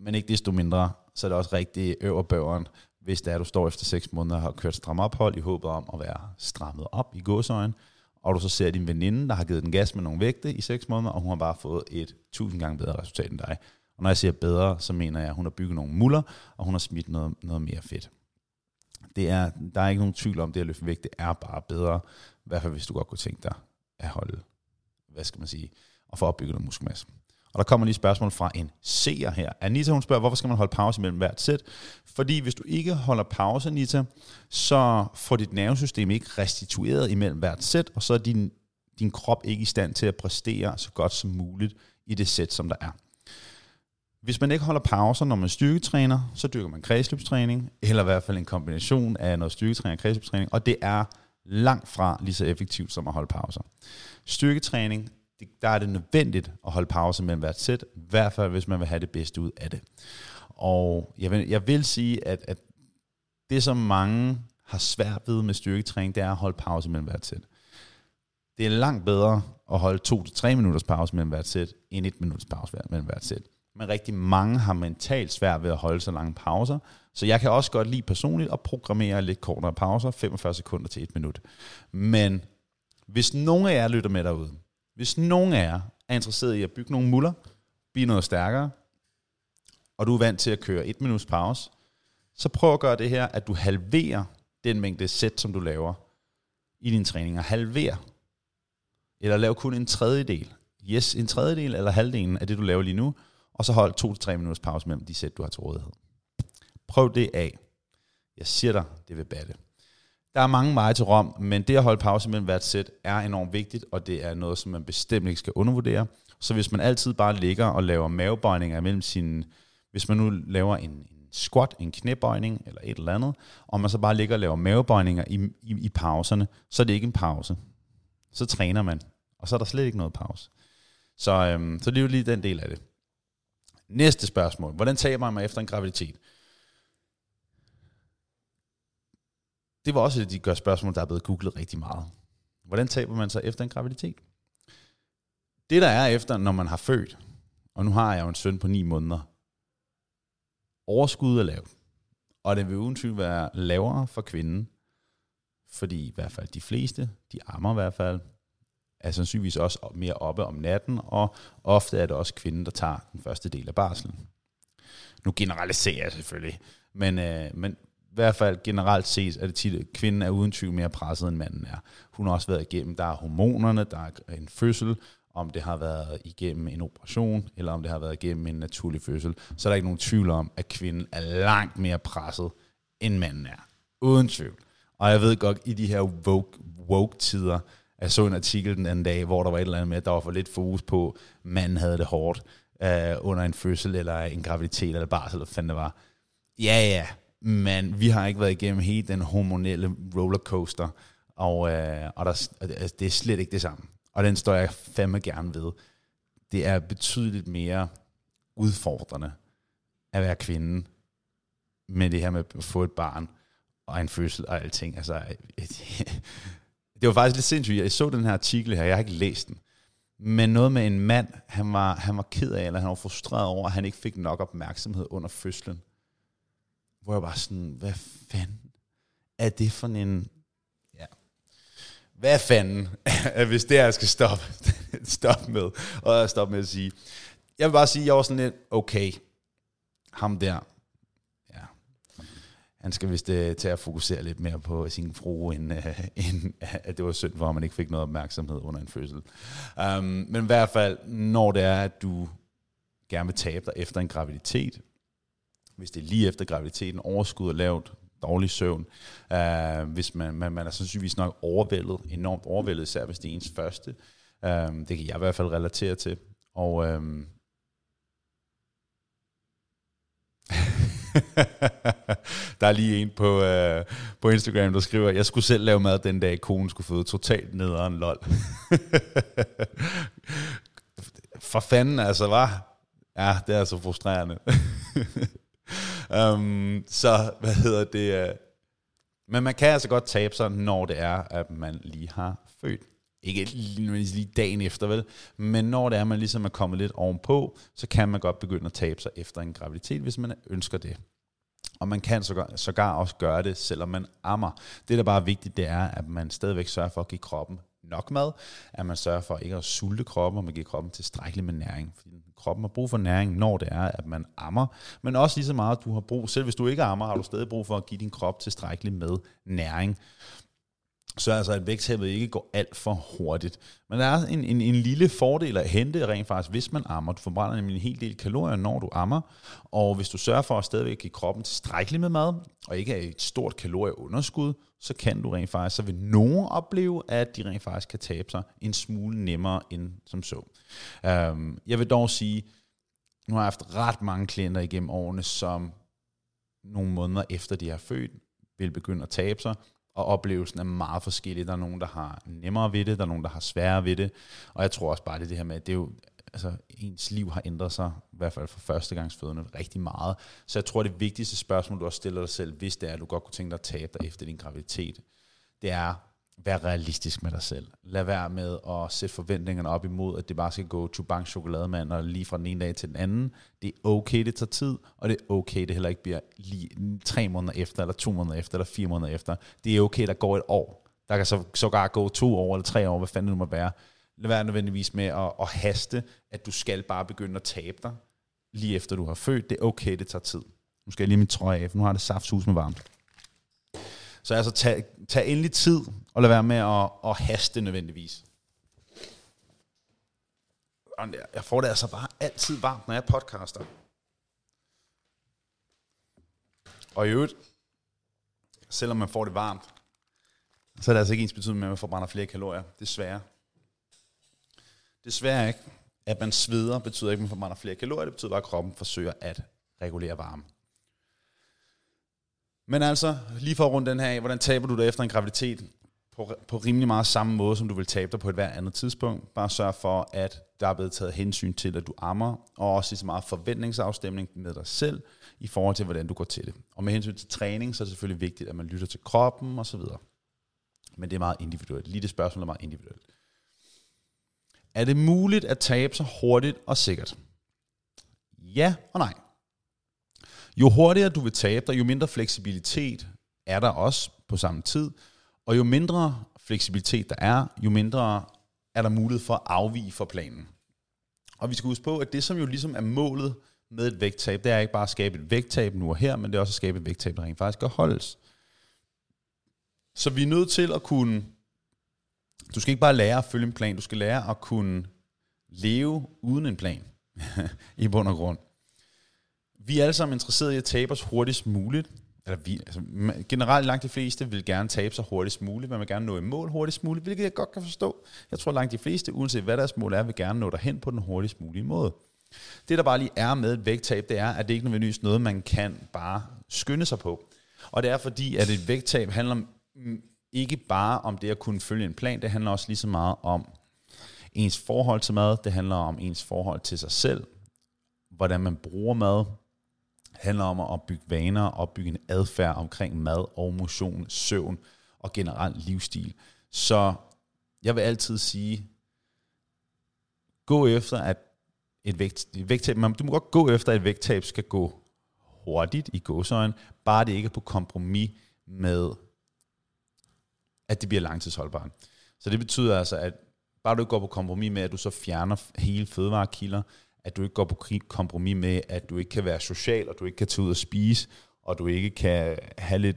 Men ikke desto mindre, så er det også rigtig øverbøveren, hvis det er, at du står efter 6 måneder og har kørt stram ophold i håbet om at være strammet op i gåsøjen, og du så ser din veninde, der har givet den gas med nogle vægte i 6 måneder, og hun har bare fået et tusind gange bedre resultat end dig. Og når jeg siger bedre, så mener jeg, at hun har bygget nogle muller, og hun har smidt noget, noget mere fedt. Det er, der er ikke nogen tvivl om, at det at løfte vægt, det er bare bedre, i hvert fald hvis du godt kunne tænke dig at holde, hvad skal man sige, og få opbygget noget muskelmasse. Og der kommer lige et spørgsmål fra en seer her. Anita, hun spørger, hvorfor skal man holde pause mellem hvert sæt? Fordi hvis du ikke holder pause, Anita, så får dit nervesystem ikke restitueret imellem hvert sæt, og så er din, din krop ikke i stand til at præstere så godt som muligt i det sæt, som der er. Hvis man ikke holder pauser, når man styrketræner, så dyrker man kredsløbstræning, eller i hvert fald en kombination af noget styrketræning og kredsløbstræning, og det er langt fra lige så effektivt som at holde pauser. Styrketræning, det, der er det nødvendigt at holde pause mellem hvert sæt, i hvert fald hvis man vil have det bedste ud af det. Og jeg vil, jeg vil sige, at, at det som mange har svært ved med styrketræning, det er at holde pause mellem hvert sæt. Det er langt bedre at holde 2-3 minutters pause mellem hvert sæt, end 1 minutters pause mellem hvert sæt men rigtig mange har mentalt svært ved at holde så lange pauser. Så jeg kan også godt lide personligt at programmere lidt kortere pauser, 45 sekunder til et minut. Men hvis nogen af jer lytter med derude, hvis nogen af jer er interesseret i at bygge nogle muller, blive noget stærkere, og du er vant til at køre et minuts pause, så prøv at gøre det her, at du halverer den mængde sæt, som du laver i din træning. Halver. Eller lav kun en tredjedel. Yes, en tredjedel eller halvdelen af det, du laver lige nu, og så hold to til tre minutters pause mellem de sæt, du har til rådighed. Prøv det af. Jeg siger dig, det vil batte. Der er mange veje til Rom, men det at holde pause mellem hvert sæt er enormt vigtigt, og det er noget, som man bestemt ikke skal undervurdere. Så hvis man altid bare ligger og laver mavebøjninger mellem sine... Hvis man nu laver en, en squat, en knæbøjning eller et eller andet, og man så bare ligger og laver mavebøjninger i, i, i pauserne, så er det ikke en pause. Så træner man, og så er der slet ikke noget pause. Så, øhm, så det er jo lige den del af det. Næste spørgsmål. Hvordan taber man efter en graviditet? Det var også et af de gør spørgsmål, der er blevet googlet rigtig meget. Hvordan taber man sig efter en graviditet? Det der er efter, når man har født, og nu har jeg jo en søn på 9 måneder, overskud er lavt. Og det vil uden tvivl være lavere for kvinden, fordi i hvert fald de fleste, de ammer i hvert fald, er sandsynligvis også mere oppe om natten, og ofte er det også kvinden, der tager den første del af barslen. Nu generaliserer jeg selvfølgelig, men, øh, men hvert fald generelt ses, at det tit, at kvinden er uden tvivl mere presset, end manden er. Hun har også været igennem, der er hormonerne, der er en fødsel, om det har været igennem en operation, eller om det har været igennem en naturlig fødsel, så er der ikke nogen tvivl om, at kvinden er langt mere presset, end manden er. Uden tvivl. Og jeg ved godt, i de her woke, woke tider, jeg så en artikel den anden dag, hvor der var et eller andet med, at der var for lidt fokus på, at manden havde det hårdt øh, under en fødsel, eller en graviditet, eller barsel, eller fanden det var. Ja, ja, men vi har ikke været igennem hele den hormonelle rollercoaster, og, øh, og der, altså, det er slet ikke det samme. Og den står jeg fandme gerne ved. Det er betydeligt mere udfordrende at være kvinde med det her med at få et barn og en fødsel og alting. Altså, det var faktisk lidt sindssygt. Jeg så den her artikel her, jeg har ikke læst den. Men noget med en mand, han var, han var ked af, eller han var frustreret over, at han ikke fik nok opmærksomhed under fødslen. Hvor jeg var sådan, hvad fanden er det for en... Ja. hvad fanden, hvis det her skal stoppe, stoppe med, og stoppe med at sige, jeg vil bare sige, jeg var sådan lidt, okay, ham der, ja, han skal vist uh, til at fokusere lidt mere på sin fru, end, uh, end at det var synd for, at man ikke fik noget opmærksomhed under en fødsel. Um, men i hvert fald, når det er, at du gerne vil tabe dig efter en graviditet, hvis det er lige efter graviditeten, overskud er lavt, dårlig søvn, uh, hvis man, man, man er sandsynligvis nok overvældet, enormt overvældet, især hvis det er ens første. Uh, det kan jeg i hvert fald relatere til. Og uh, der er lige en på, øh, på Instagram, der skriver, jeg skulle selv lave mad den dag, konen skulle føde totalt nederen lol. For fanden altså, var Ja, det er så frustrerende. um, så, hvad hedder det? Uh, men man kan altså godt tabe sig, når det er, at man lige har født. Ikke lige dagen efter, vel? Men når det er, at man ligesom er kommet lidt ovenpå, så kan man godt begynde at tabe sig efter en graviditet, hvis man ønsker det. Og man kan sågar, sågar også gøre det, selvom man ammer. Det, der bare er vigtigt, det er, at man stadigvæk sørger for at give kroppen nok mad, at man sørger for ikke at sulte kroppen, og man giver kroppen tilstrækkeligt med næring. Fordi kroppen har brug for næring, når det er, at man ammer, men også lige så meget, at du har brug, selv hvis du ikke ammer, har du stadig brug for at give din krop tilstrækkeligt med næring så altså, at vægttabet ikke går alt for hurtigt. Men der er en, en, en lille fordel at hente rent faktisk, hvis man ammer. Du forbrænder nemlig en hel del kalorier, når du ammer, og hvis du sørger for at stadigvæk give kroppen tilstrækkeligt med mad, og ikke er et stort kalorieunderskud, så kan du rent faktisk, så vil nogen opleve, at de rent faktisk kan tabe sig en smule nemmere end som så. Um, jeg vil dog sige, nu har jeg haft ret mange klienter igennem årene, som nogle måneder efter de har født, vil begynde at tabe sig, og oplevelsen er meget forskellig. Der er nogen, der har nemmere ved det, der er nogen, der har sværere ved det, og jeg tror også bare, det er det her med, at det er jo, altså, ens liv har ændret sig, i hvert fald for førstegangsfødende, rigtig meget. Så jeg tror, det vigtigste spørgsmål, du også stiller dig selv, hvis det er, at du godt kunne tænke dig at tabe dig efter din graviditet, det er, vær realistisk med dig selv. Lad være med at sætte forventningerne op imod, at det bare skal gå to bank chokolademand og lige fra den ene dag til den anden. Det er okay, det tager tid, og det er okay, det heller ikke bliver lige tre måneder efter, eller to måneder efter, eller fire måneder efter. Det er okay, der går et år. Der kan så sågar gå to år eller tre år, hvad fanden det må være. Lad være nødvendigvis med at, at haste, at du skal bare begynde at tabe dig, lige efter du har født. Det er okay, det tager tid. Nu skal jeg lige min trøje af, for nu har det saftsus med varmt. Så altså, tag, tag endelig tid, og lad være med at, at haste nødvendigvis. Jeg får det altså bare altid varmt, når jeg podcaster. Og i øvrigt, selvom man får det varmt, så er det altså ikke ens betydning med, at man forbrænder flere kalorier. Desværre. Desværre ikke. At man sveder betyder ikke, at man forbrænder flere kalorier. Det betyder bare, at kroppen forsøger at regulere varme. Men altså, lige for at runde den her af, hvordan taber du dig efter en graviditet? På, på rimelig meget samme måde, som du vil tabe dig på et hvert andet tidspunkt. Bare sørg for, at der er blevet taget hensyn til, at du ammer, og også lige så meget forventningsafstemning med dig selv, i forhold til, hvordan du går til det. Og med hensyn til træning, så er det selvfølgelig vigtigt, at man lytter til kroppen osv. Men det er meget individuelt. Lige det spørgsmål er meget individuelt. Er det muligt at tabe sig hurtigt og sikkert? Ja og nej. Jo hurtigere du vil tabe dig, jo mindre fleksibilitet er der også på samme tid, og jo mindre fleksibilitet der er, jo mindre er der mulighed for at afvige fra planen. Og vi skal huske på, at det som jo ligesom er målet med et vægttab, det er ikke bare at skabe et vægttab nu og her, men det er også at skabe et vægttab, der rent faktisk kan holdes. Så vi er nødt til at kunne, du skal ikke bare lære at følge en plan, du skal lære at kunne leve uden en plan, i bund og grund. Vi er alle sammen interesserede i at tabe os hurtigst muligt. Eller vi, altså, generelt langt de fleste vil gerne tabe sig hurtigst muligt. Man vil gerne nå i mål hurtigst muligt, hvilket jeg godt kan forstå. Jeg tror langt de fleste, uanset hvad deres mål er, vil gerne nå derhen på den hurtigst mulige måde. Det der bare lige er med et vægttab, det er, at det ikke nødvendigvis noget, man kan bare skynde sig på. Og det er fordi, at et vægttab handler om ikke bare om det at kunne følge en plan, det handler også lige så meget om ens forhold til mad, det handler om ens forhold til sig selv, hvordan man bruger mad, handler om at opbygge vaner, opbygge en adfærd omkring mad og motion, søvn og generelt livsstil. Så jeg vil altid sige, gå efter, at et, vægt, et vægttab, man, du må godt gå efter, at et vægttab skal gå hurtigt i gåsøjen, bare det ikke er på kompromis med, at det bliver langtidsholdbart. Så det betyder altså, at bare du ikke går på kompromis med, at du så fjerner hele fødevarekilder, at du ikke går på kompromis med, at du ikke kan være social, og du ikke kan tage ud og spise, og du ikke kan have lidt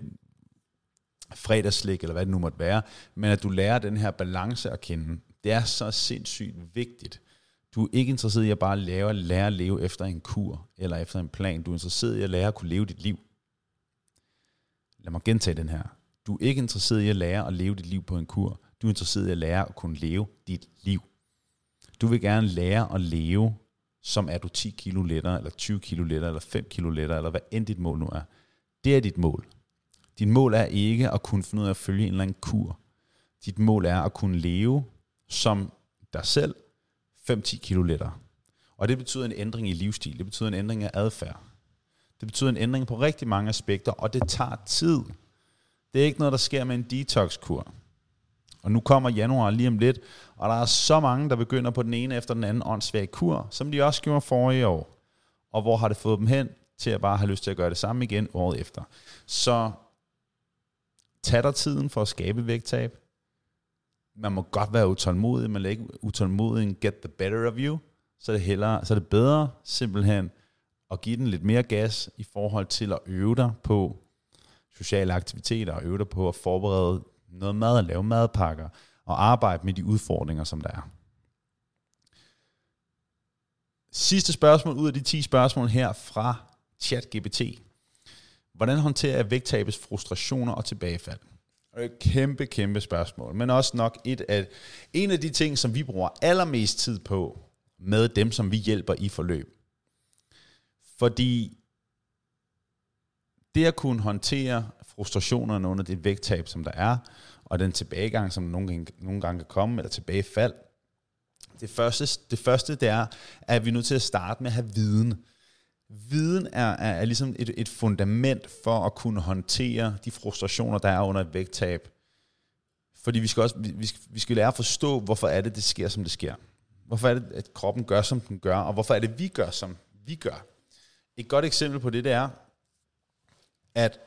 fredagslik, eller hvad det nu måtte være, men at du lærer den her balance at kende. Det er så sindssygt vigtigt. Du er ikke interesseret i at bare lære, lære at leve efter en kur, eller efter en plan. Du er interesseret i at lære at kunne leve dit liv. Lad mig gentage den her. Du er ikke interesseret i at lære at leve dit liv på en kur. Du er interesseret i at lære at kunne leve dit liv. Du vil gerne lære at leve, som er du 10 kilo lettere, eller 20 kilo lettere, eller 5 kilo lettere, eller hvad end dit mål nu er. Det er dit mål. Dit mål er ikke at kunne finde ud af at følge en eller anden kur. Dit mål er at kunne leve som dig selv 5-10 kilo lettere. Og det betyder en ændring i livsstil. Det betyder en ændring af adfærd. Det betyder en ændring på rigtig mange aspekter, og det tager tid. Det er ikke noget, der sker med en detox-kur. Og nu kommer januar lige om lidt, og der er så mange, der begynder på den ene efter den anden åndssvage kur, som de også gjorde forrige år. Og hvor har det fået dem hen til at bare have lyst til at gøre det samme igen året efter. Så tag dig tiden for at skabe vægttab. Man må godt være utålmodig, men ikke utålmodig en get the better of you. Så er det, hellere, så er det bedre simpelthen at give den lidt mere gas i forhold til at øve dig på sociale aktiviteter, og øve dig på at forberede noget mad, og lave madpakker, og arbejde med de udfordringer, som der er. Sidste spørgsmål ud af de 10 spørgsmål her fra ChatGPT. Hvordan håndterer jeg vægttabets frustrationer og tilbagefald? Det er et kæmpe, kæmpe spørgsmål, men også nok et af, en af de ting, som vi bruger allermest tid på med dem, som vi hjælper i forløb. Fordi det at kunne håndtere frustrationerne under det vægttab, som der er, og den tilbagegang, som nogle gange, nogle gange kan komme, eller tilbagefald, det første, det første det er, at vi er nødt til at starte med at have viden. Viden er, er, er ligesom et, et fundament for at kunne håndtere de frustrationer, der er under et vægttab. Fordi vi skal også vi, skal, vi skal lære at forstå, hvorfor er det, det sker, som det sker. Hvorfor er det, at kroppen gør, som den gør, og hvorfor er det, vi gør, som vi gør. Et godt eksempel på det, det er, at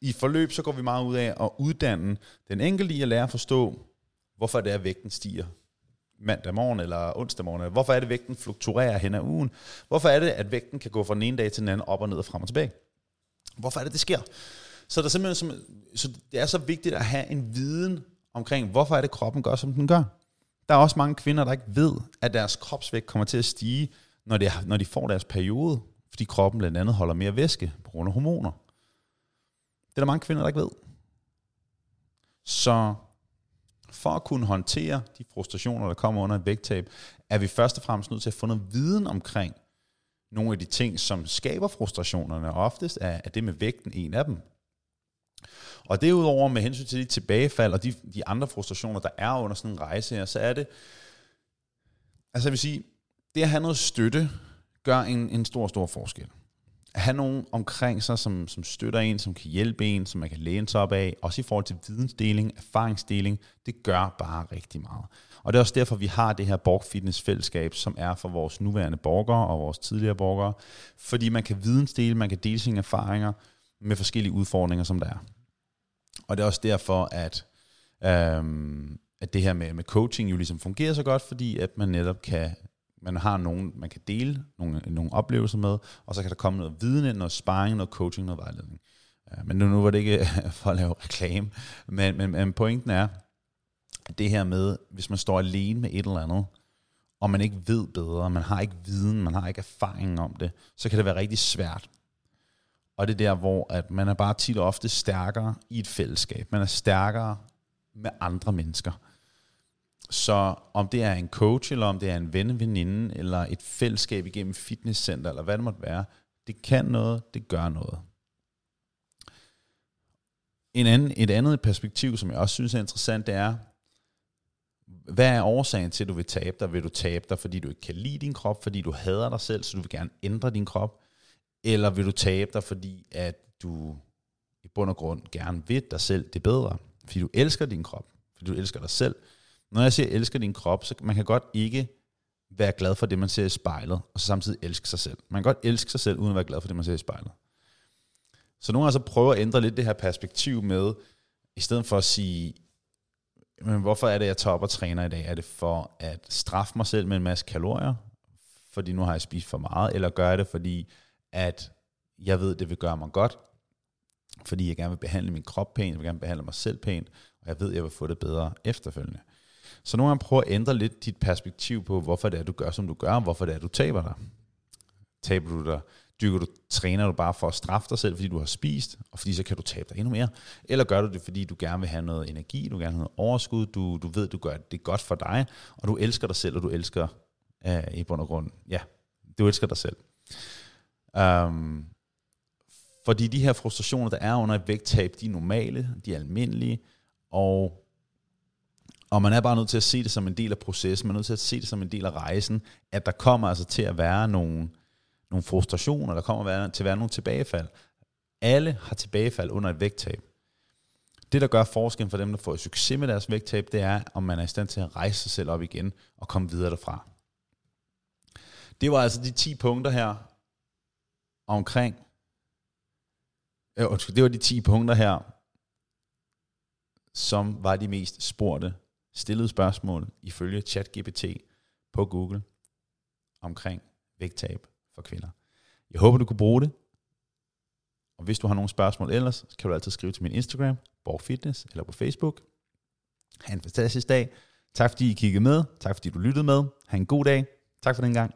i forløb, så går vi meget ud af at uddanne den enkelte i at lære at forstå, hvorfor det er, at vægten stiger mandag morgen eller onsdag morgen. Hvorfor er det, at vægten fluktuerer hen ad ugen? Hvorfor er det, at vægten kan gå fra den ene dag til den anden op og ned og frem og tilbage? Hvorfor er det, det sker? Så, der simpelthen, så det er så vigtigt at have en viden omkring, hvorfor er det, kroppen gør, som den gør. Der er også mange kvinder, der ikke ved, at deres kropsvægt kommer til at stige, når de, når de får deres periode, fordi kroppen blandt andet holder mere væske på grund af hormoner. Det er der mange kvinder, der ikke ved. Så for at kunne håndtere de frustrationer, der kommer under et vægttab, er vi først og fremmest nødt til at få noget viden omkring nogle af de ting, som skaber frustrationerne. Og oftest er, er det med vægten en af dem. Og derudover med hensyn til de tilbagefald og de, de andre frustrationer, der er under sådan en rejse her, så er det, altså jeg vil sige, det at have noget støtte, gør en, en stor, stor forskel have nogen omkring sig, som, som støtter en, som kan hjælpe en, som man kan læne sig op af, også i forhold til vidensdeling, erfaringsdeling, det gør bare rigtig meget. Og det er også derfor, vi har det her Borg Fitness fællesskab, som er for vores nuværende borgere og vores tidligere borgere, fordi man kan vidensdele, man kan dele sine erfaringer med forskellige udfordringer, som der er. Og det er også derfor, at, øhm, at det her med, med coaching jo ligesom fungerer så godt, fordi at man netop kan man har nogen, man kan dele nogle, nogle oplevelser med, og så kan der komme noget viden ind, noget sparring, noget coaching, noget vejledning. Men nu, nu var det ikke for at lave reklame, men, men, men pointen er, at det her med, hvis man står alene med et eller andet, og man ikke ved bedre, man har ikke viden, man har ikke erfaring om det, så kan det være rigtig svært. Og det er der, hvor at man er bare tit og ofte stærkere i et fællesskab. Man er stærkere med andre mennesker. Så om det er en coach, eller om det er en ven, veninde, eller et fællesskab igennem fitnesscenter, eller hvad det måtte være, det kan noget, det gør noget. En anden, et andet perspektiv, som jeg også synes er interessant, det er, hvad er årsagen til, at du vil tabe dig? Vil du tabe dig, fordi du ikke kan lide din krop, fordi du hader dig selv, så du vil gerne ændre din krop? Eller vil du tabe dig, fordi at du i bund og grund gerne vil dig selv det bedre? Fordi du elsker din krop, fordi du elsker dig selv, når jeg siger elsker din krop, så man kan godt ikke være glad for det, man ser i spejlet, og så samtidig elske sig selv. Man kan godt elske sig selv, uden at være glad for det, man ser i spejlet. Så nogle gange så prøver at ændre lidt det her perspektiv med, i stedet for at sige, men hvorfor er det, jeg topper træner i dag? Er det for at straffe mig selv med en masse kalorier, fordi nu har jeg spist for meget, eller gør jeg det, fordi at jeg ved, det vil gøre mig godt, fordi jeg gerne vil behandle min krop pænt, jeg vil gerne behandle mig selv pænt, og jeg ved, jeg vil få det bedre efterfølgende. Så nogle gange prøv at ændre lidt dit perspektiv på, hvorfor det er, du gør, som du gør, og hvorfor det er, du taber dig. Taber du dig, dykker du, træner du bare for at straffe dig selv, fordi du har spist, og fordi så kan du tabe dig endnu mere. Eller gør du det, fordi du gerne vil have noget energi, du gerne vil have noget overskud, du, du ved, du gør det godt for dig, og du elsker dig selv, og du elsker øh, i bund og grund, ja, du elsker dig selv. Um, fordi de her frustrationer, der er under et vægttab, de er normale, de er almindelige, og, og man er bare nødt til at se det som en del af processen, man er nødt til at se det som en del af rejsen, at der kommer altså til at være nogle, nogle frustrationer, der kommer til at være nogle tilbagefald. Alle har tilbagefald under et vægttab. Det, der gør forskellen for dem, der får succes med deres vægttab, det er, om man er i stand til at rejse sig selv op igen og komme videre derfra. Det var altså de 10 punkter her omkring Øh, det var de 10 punkter her, som var de mest spurgte stillede spørgsmål ifølge ChatGPT på Google omkring vægttab for kvinder. Jeg håber, du kunne bruge det. Og hvis du har nogle spørgsmål ellers, så kan du altid skrive til min Instagram, Borg Fitness, eller på Facebook. Ha' en fantastisk dag. Tak fordi I kiggede med. Tak fordi du lyttede med. Ha' en god dag. Tak for den gang.